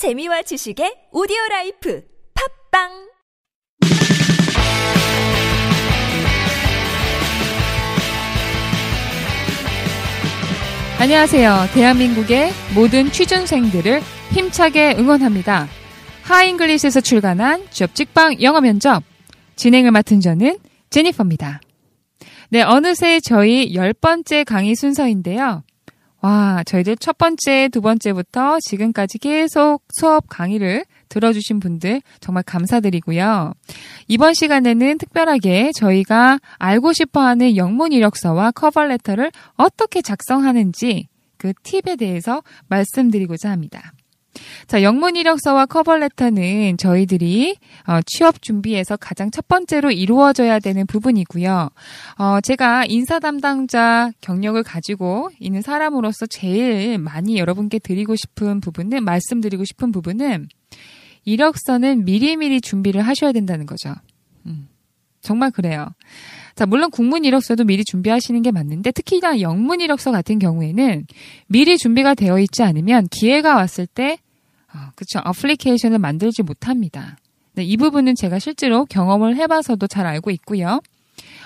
재미와 지식의 오디오 라이프 팟빵 안녕하세요. 대한민국의 모든 취준생들을 힘차게 응원합니다. 하잉글리시에서 출간한 취업 직빵 영어 면접 진행을 맡은 저는 제니퍼입니다. 네, 어느새 저희 열 번째 강의 순서인데요. 와, 저희들 첫 번째, 두 번째부터 지금까지 계속 수업 강의를 들어주신 분들 정말 감사드리고요. 이번 시간에는 특별하게 저희가 알고 싶어 하는 영문 이력서와 커버레터를 어떻게 작성하는지 그 팁에 대해서 말씀드리고자 합니다. 자, 영문 이력서와 커버레터는 저희들이 어, 취업 준비에서 가장 첫 번째로 이루어져야 되는 부분이고요. 어, 제가 인사 담당자 경력을 가지고 있는 사람으로서 제일 많이 여러분께 드리고 싶은 부분은 말씀드리고 싶은 부분은 이력서는 미리미리 준비를 하셔야 된다는 거죠. 음, 정말 그래요. 자, 물론 국문 이력서도 미리 준비하시는 게 맞는데 특히나 영문 이력서 같은 경우에는 미리 준비가 되어 있지 않으면 기회가 왔을 때 어, 그쵸 어플리케이션을 만들지 못합니다. 네, 이 부분은 제가 실제로 경험을 해봐서도 잘 알고 있고요.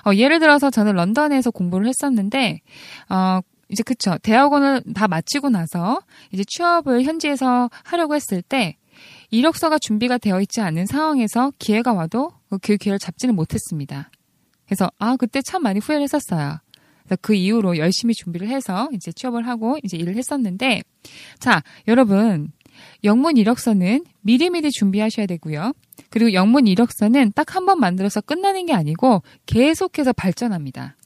어, 예를 들어서 저는 런던에서 공부를 했었는데 어, 이제 그쵸 대학원을 다 마치고 나서 이제 취업을 현지에서 하려고 했을 때 이력서가 준비가 되어 있지 않은 상황에서 기회가 와도 그 기회를 잡지는 못했습니다. 그래서 아 그때 참 많이 후회를 했었어요. 그래서 그 이후로 열심히 준비를 해서 이제 취업을 하고 이제 일을 했었는데 자 여러분 영문 이력서는 미리미리 준비하셔야 되고요. 그리고 영문 이력서는 딱 한 번 만들어서 끝나는 게 아니고 계속해서 발전합니다.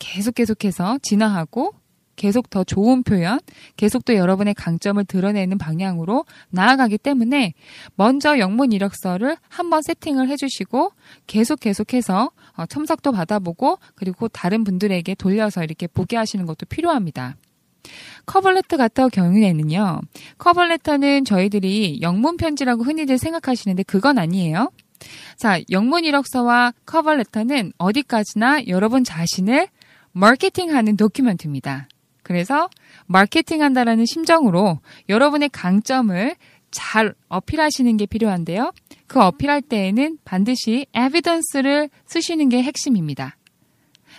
계속 계속해서 진화하고 계속 더 좋은 표현, 계속 또 여러분의 강점을 드러내는 방향으로 나아가기 때문에 먼저 영문 이력서를 한번 세팅을 해주시고 계속 계속해서 어, 첨삭도 받아보고 그리고 다른 분들에게 돌려서 이렇게 보게 하시는 것도 필요합니다. 커버레터 같은 경우에는요, 커버레터는 저희들이 영문 편지라고 흔히들 생각하시는데 그건 아니에요. 자, 영문 이력서와 커버레터는 어디까지나 여러분 자신을 마케팅하는 도큐멘트입니다. 그래서 마케팅 한다라는 심정으로 여러분의 강점을 잘 어필하시는 게 필요한데요. 그 어필할 때에는 반드시 에비던스를 쓰시는 게 핵심입니다.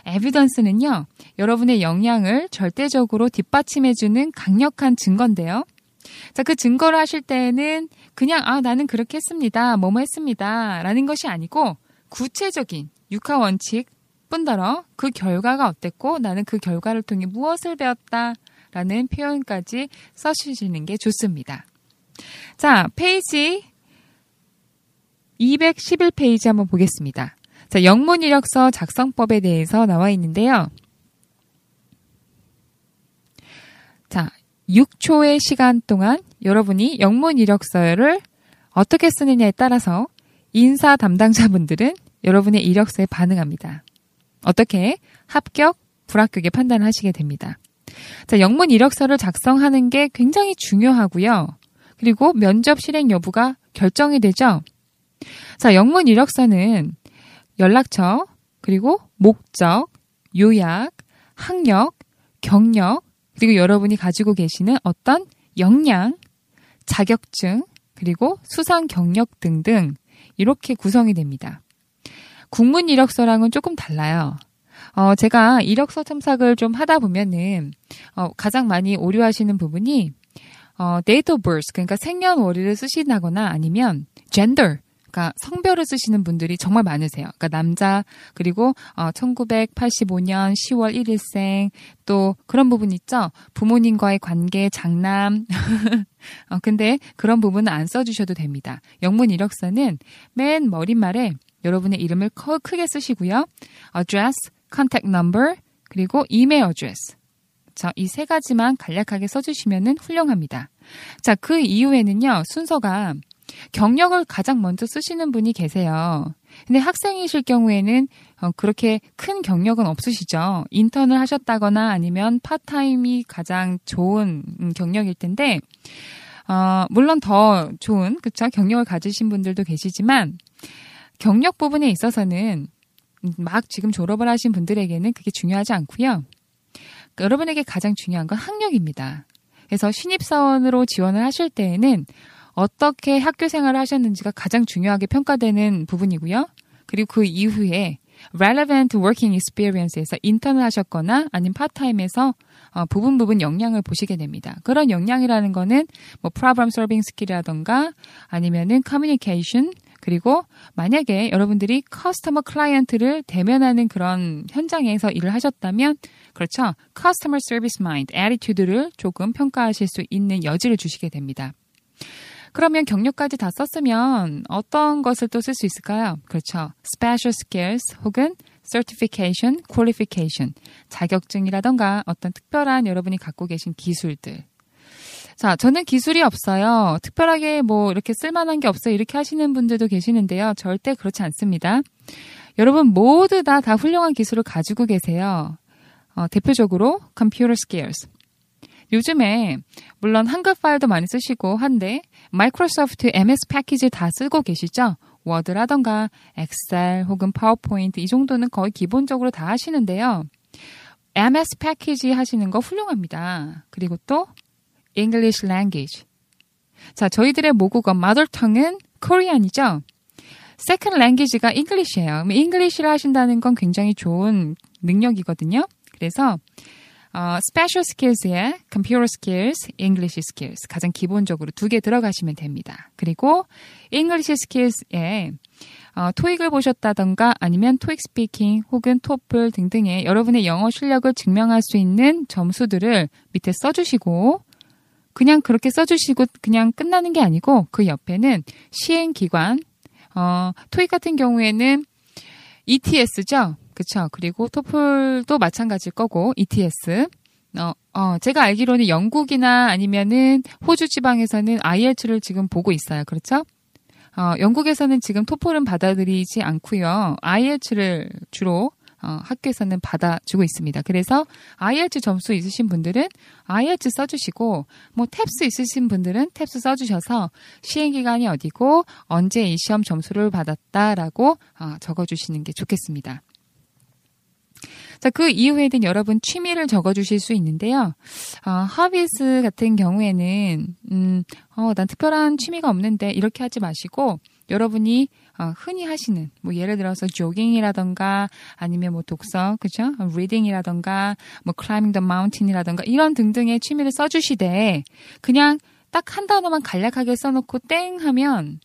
에비던스는요, 여러분의 역량을 절대적으로 뒷받침해주는 강력한 증거인데요. 자, 그 증거를 하실 때에는 그냥, 아, 나는 그렇게 했습니다. 뭐뭐 했습니다. 라는 것이 아니고, 구체적인 육하 원칙 뿐더러 그 결과가 어땠고, 나는 그 결과를 통해 무엇을 배웠다. 라는 표현까지 써주시는 게 좋습니다. 자, 페이지 211페이지 한번 보겠습니다. 자, 영문 이력서 작성법에 대해서 나와 있는데요. 자, 6초의 시간 동안 여러분이 영문 이력서를 어떻게 쓰느냐에 따라서 인사 담당자분들은 여러분의 이력서에 반응합니다. 어떻게 합격, 불합격에 판단을 하시게 됩니다. 자, 영문 이력서를 작성하는 게 굉장히 중요하고요. 그리고 면접 실행 여부가 결정이 되죠. 자, 영문 이력서는 연락처, 그리고 목적, 요약, 학력, 경력, 그리고 여러분이 가지고 계시는 어떤 역량, 자격증, 그리고 수상 경력 등등 이렇게 구성이 됩니다. 국문 이력서랑은 조금 달라요. 어, 제가 이력서 첨삭을 좀 하다 보면은, 어, 가장 많이 오류하시는 부분이, 어, date of birth, 그러니까 생년월일을 쓰신다거나 아니면 gender, 그러니까 성별을 쓰시는 분들이 정말 많으세요. 그러니까 남자 그리고 어 1985년 10월 1일생 또 그런 부분 있죠. 부모님과의 관계, 장남. 어 근데 그런 부분은 안 써주셔도 됩니다. 영문 이력서는 맨 머릿말에 여러분의 이름을 크게 쓰시고요. address, contact number 그리고 email address. 자, 이 세 가지만 간략하게 써주시면 훌륭합니다. 자, 그 이후에는요, 순서가 경력을 가장 먼저 쓰시는 분이 계세요. 근데 학생이실 경우에는 어, 그렇게 큰 경력은 없으시죠. 인턴을 하셨다거나 아니면 파타임이 가장 좋은 음, 경력일 텐데, 어, 물론 더 좋은, 그쵸? 경력을 가지신 분들도 계시지만, 경력 부분에 있어서는 막 지금 졸업을 하신 분들에게는 그게 중요하지 않고요. 여러분에게 가장 중요한 건 학력입니다. 그래서 신입사원으로 지원을 하실 때에는 어떻게 학교 생활을 하셨는지가 가장 중요하게 평가되는 부분이고요. 그리고 그 이후에 relevant working experience에서 인턴을 하셨거나 아니면 파타임에서 어, 부분 부분 역량을 보시게 됩니다. 그런 역량이라는 거는 뭐 problem solving skill이라던가 아니면은 communication 그리고 만약에 여러분들이 customer client를 대면하는 그런 현장에서 일을 하셨다면 그렇죠. customer service mind, attitude를 조금 평가하실 수 있는 여지를 주시게 됩니다. 그러면 경력까지 다 썼으면 어떤 것을 또 쓸 수 있을까요? 그렇죠. special skills 혹은 certification, qualification, 자격증이라던가 어떤 특별한 여러분이 갖고 계신 기술들. 자, 저는 기술이 없어요. 특별하게 뭐 이렇게 쓸만한 게 없어요. 이렇게 하시는 분들도 계시는데요. 절대 그렇지 않습니다. 여러분 모두 다, 다 훌륭한 기술을 가지고 계세요. 어, 대표적으로 컴퓨터 skills. 요즘에 물론 한글 파일도 많이 쓰시고 한데 마이크로소프트 MS 패키지 다 쓰고 계시죠? 워드라던가 엑셀 혹은 파워포인트 이 정도는 거의 기본적으로 다 하시는데요. MS 패키지 하시는 거 훌륭합니다. 그리고 또 English language. 자, 저희들의 모국어 mother tongue은 Korean이죠. second language가 English예요. English를 하신다는 건 굉장히 좋은 능력이거든요. 그래서 어, special skills에 computer skills, English skills 가장 기본적으로 두 개 들어가시면 됩니다. 그리고 English skills에 어, 토익을 보셨다던가 아니면 토익 스피킹 혹은 토플 등등의 여러분의 영어 실력을 증명할 수 있는 점수들을 밑에 써주시고 그냥 그렇게 써주시고 그냥 끝나는 게 아니고 그 옆에는 시행기관, 어, 토익 같은 경우에는 ETS죠? 그쵸. 그리고 토플도 마찬가지일 거고, ETS. 어, 어, 제가 알기로는 영국이나 아니면은 호주 지방에서는 IELTS를 지금 보고 있어요. 그렇죠? 어, 영국에서는 지금 토플은 받아들이지 않고요. IELTS를 주로 어, 학교에서는 받아주고 있습니다. 그래서 IELTS 점수 있으신 분들은 IELTS 써주시고 뭐 탭스 있으신 분들은 탭스 써주셔서 시행 기간이 어디고 언제 이 시험 점수를 받았다라고 어, 적어주시는 게 좋겠습니다. 자, 그 이후에는 여러분 취미를 적어주실 수 있는데요. 어, 하비스 같은 경우에는, 음, 어, 난 특별한 취미가 없는데, 이렇게 하지 마시고, 여러분이 어, 흔히 하시는 뭐 예를 들어서 조깅이라던가 아니면 뭐 독서 그죠 reading이라던가 뭐 climbing the mountain이라던가 이런 등등의 취미를 써주시되 그냥 딱 한 단어만 간략하게 써놓고 땡 하면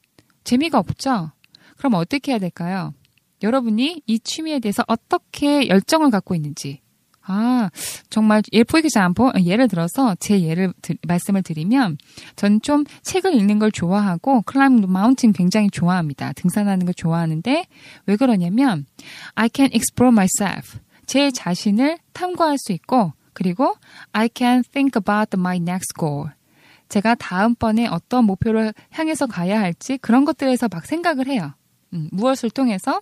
재미가 없죠 그럼 어떻게 해야 될까요 여러분이 이 취미에 대해서 어떻게 열정을 갖고 있는지. 아, 정말, 예, for example, 예를 들어서 제 예를 드, 말씀을 드리면, 전 좀 책을 읽는 걸 좋아하고, climbing mountain 굉장히 좋아합니다. 등산하는 걸 좋아하는데, 왜 그러냐면, I can explore myself. 제 자신을 탐구할 수 있고, 그리고 I can think about my next goal. 제가 다음번에 어떤 목표를 향해서 가야 할지 그런 것들에서 막 생각을 해요. 음, 무엇을 통해서?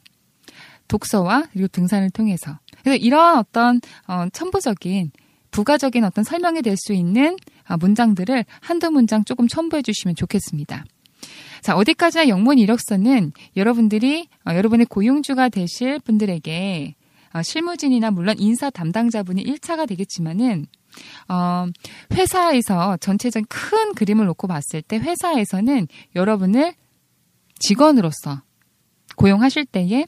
독서와 그리고 등산을 통해서. 그래서 이런 어떤 어, 첨부적인 부가적인 어떤 설명이 될 수 있는 어, 문장들을 한두 문장 조금 첨부해 주시면 좋겠습니다. 자, 어디까지나 영문 이력서는 여러분들이 어, 여러분의 고용주가 되실 분들에게 어, 실무진이나 물론 인사 담당자분이 1차가 되겠지만은 어, 회사에서 전체적인 큰 그림을 놓고 봤을 때 회사에서는 여러분을 직원으로서 고용하실 때에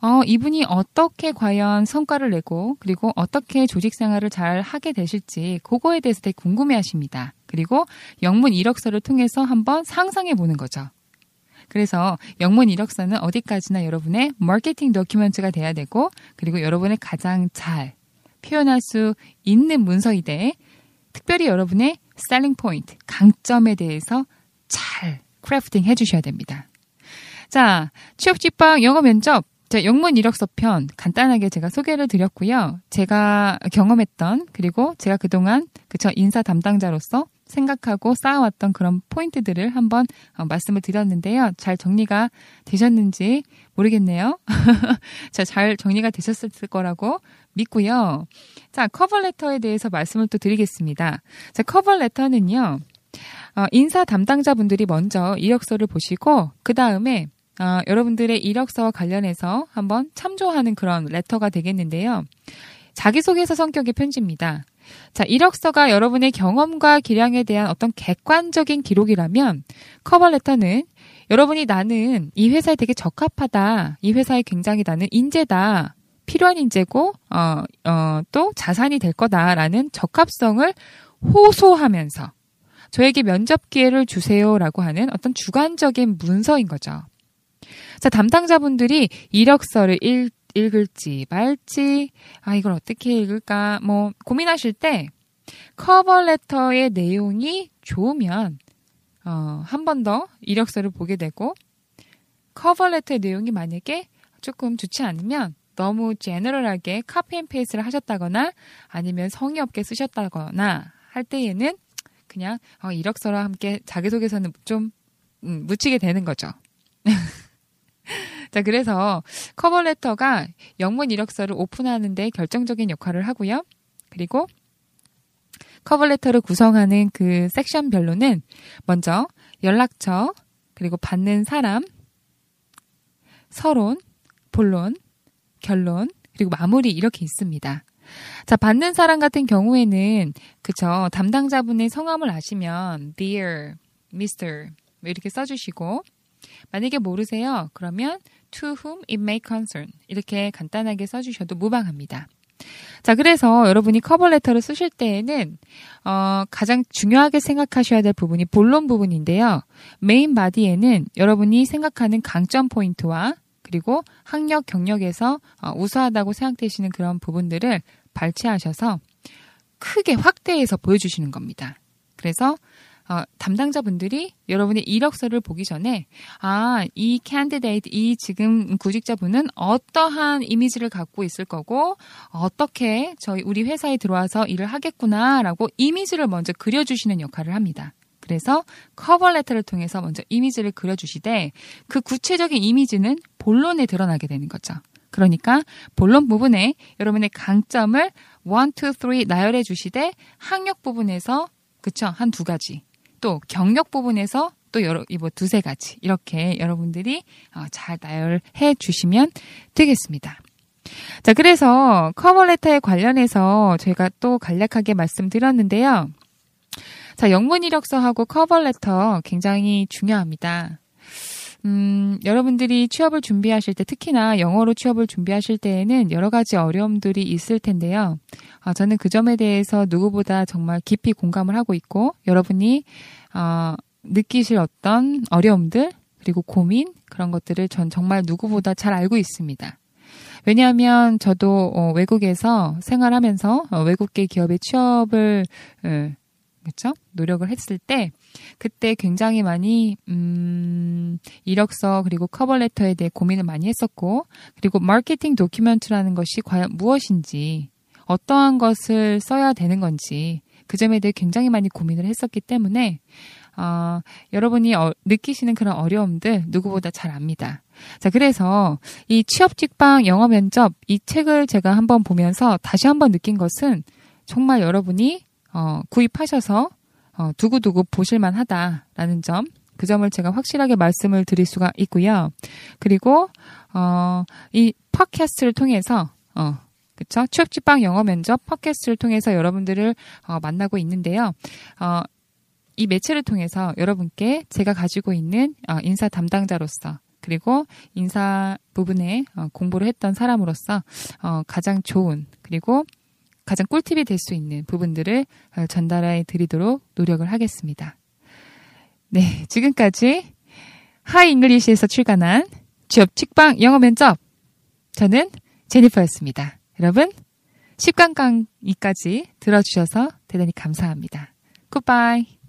어, 이분이 어떻게 과연 성과를 내고 그리고 어떻게 조직 생활을 잘 하게 되실지 그거에 대해서 되게 궁금해 하십니다. 그리고 영문 이력서를 통해서 한번 상상해 보는 거죠. 그래서 영문 이력서는 어디까지나 여러분의 marketing document가 돼야 되고 그리고 여러분의 가장 잘 표현할 수 있는 문서이되 특별히 여러분의 selling point, 강점에 대해서 잘 crafting 해주셔야 됩니다. 자, 취업 직빵 영어 면접 자, 영문 이력서 편 간단하게 제가 소개를 드렸고요. 제가 경험했던 그리고 제가 그동안 그쵸 인사 담당자로서 생각하고 쌓아왔던 그런 포인트들을 한번 어, 말씀을 드렸는데요. 잘 정리가 되셨는지 모르겠네요. 자, 잘 정리가 되셨을 거라고 믿고요. 자, 커버레터에 대해서 말씀을 또 드리겠습니다. 자, 커버레터는요. 어, 인사 담당자분들이 먼저 이력서를 보시고 그 다음에 어, 여러분들의 이력서와 관련해서 한번 참조하는 그런 레터가 되겠는데요. 자기소개서 성격의 편지입니다. 자, 이력서가 여러분의 경험과 기량에 대한 어떤 객관적인 기록이라면 커버레터는 여러분이 나는 이 회사에 되게 적합하다. 이 회사에 굉장히 나는 인재다. 필요한 인재고, 어, 어, 또 자산이 될 거다라는 적합성을 호소하면서 저에게 면접 기회를 주세요라고 하는 어떤 주관적인 문서인 거죠. 자, 담당자분들이 이력서를 읽, 읽을지 말지, 아, 이걸 어떻게 읽을까, 뭐, 고민하실 때 cover letter의 내용이 좋으면, 어, 한 번 더 이력서를 보게 되고, cover letter의 내용이 만약에 조금 좋지 않으면 너무 general하게 copy and paste를 하셨다거나 아니면 성의 없게 쓰셨다거나 할 때에는 그냥 어, 이력서와 함께 자기소개서는 좀 음, 묻히게 되는 거죠. 자, 그래서 cover letter가 영문 이력서를 오픈하는데 결정적인 역할을 하고요. 그리고 커버레터를 구성하는 그 섹션별로는 먼저 연락처, 그리고 받는 사람, 서론, 본론, 결론, 그리고 마무리 이렇게 있습니다. 자, 받는 사람 같은 경우에는 그쵸 담당자분의 성함을 아시면 dear, Mr. 뭐 이렇게 써주시고 만약에 모르세요. 그러면 to whom it may concern 이렇게 간단하게 써주셔도 무방합니다. 자, 그래서 여러분이 cover letter를 쓰실 때에는 어, 가장 중요하게 생각하셔야 될 부분이 본론 부분인데요. main body에는 여러분이 생각하는 강점 포인트와 그리고 학력 경력에서 어, 우수하다고 생각되시는 그런 부분들을 발췌하셔서 크게 확대해서 보여주시는 겁니다. 그래서 어, 담당자분들이 여러분의 이력서를 보기 전에 아, 이 candidate, 이 지금 구직자분은 어떠한 이미지를 갖고 있을 거고 어떻게 저희 우리 회사에 들어와서 일을 하겠구나라고 이미지를 먼저 그려 주시는 역할을 합니다. 그래서 cover letter를 통해서 먼저 이미지를 그려주시되 그 구체적인 이미지는 본론에 드러나게 되는 거죠. 그러니까 본론 부분에 여러분의 강점을 1, 2, 3 나열해 주시되 학력 부분에서 그쵸 한 두 가지 또 경력 부분에서 또 여러 이뭐 두세 가지 이렇게 여러분들이 어, 잘 나열해 주시면 되겠습니다. 자, 그래서 커버레터에 관련해서 저희가 또 간략하게 말씀드렸는데요. 자, 영문 이력서하고 커버레터 굉장히 중요합니다. 음, 여러분들이 취업을 준비하실 때 특히나 영어로 취업을 준비하실 때에는 여러 가지 어려움들이 있을 텐데요. 어, 저는 그 점에 대해서 누구보다 정말 깊이 공감을 하고 있고 여러분이 어, 느끼실 어떤 어려움들 그리고 고민 그런 것들을 전 정말 누구보다 잘 알고 있습니다. 왜냐하면 저도 어, 외국에서 생활하면서 어, 외국계 기업의 취업을 어, 그렇죠? 노력을 했을 때 그때 굉장히 많이 음 이력서 그리고 커버레터에 대해 고민을 많이 했었고 그리고 마케팅 도큐멘트라는 것이 과연 무엇인지 어떠한 것을 써야 되는 건지 그 점에 대해 굉장히 많이 고민을 했었기 때문에 어, 여러분이 어, 느끼시는 그런 어려움들 누구보다 잘 압니다. 자, 그래서 이 취업 직방 영어 면접 이 책을 제가 한번 보면서 다시 한번 느낀 것은 정말 여러분이 어, 구입하셔서 어, 두고두고 보실만 하다라는 점, 그 점을 제가 확실하게 말씀을 드릴 수가 있고요. 그리고, 어, 이 팟캐스트를 통해서, 어, 그쵸? 취업집방 영어 면접 팟캐스트를 통해서 여러분들을 어, 만나고 있는데요. 어, 이 매체를 통해서 여러분께 제가 가지고 있는 어, 인사 담당자로서 그리고 인사 부분에 어, 공부를 했던 사람으로서 어, 가장 좋은 그리고 가장 꿀팁이 될 수 있는 부분들을 어, 전달해 드리도록 노력을 하겠습니다. 네, 지금까지 하이 잉글리시에서 출간한 취업 직방 영어 면접 저는 제니퍼였습니다. 여러분 10강 강의까지 들어주셔서 대단히 감사합니다. Goodbye.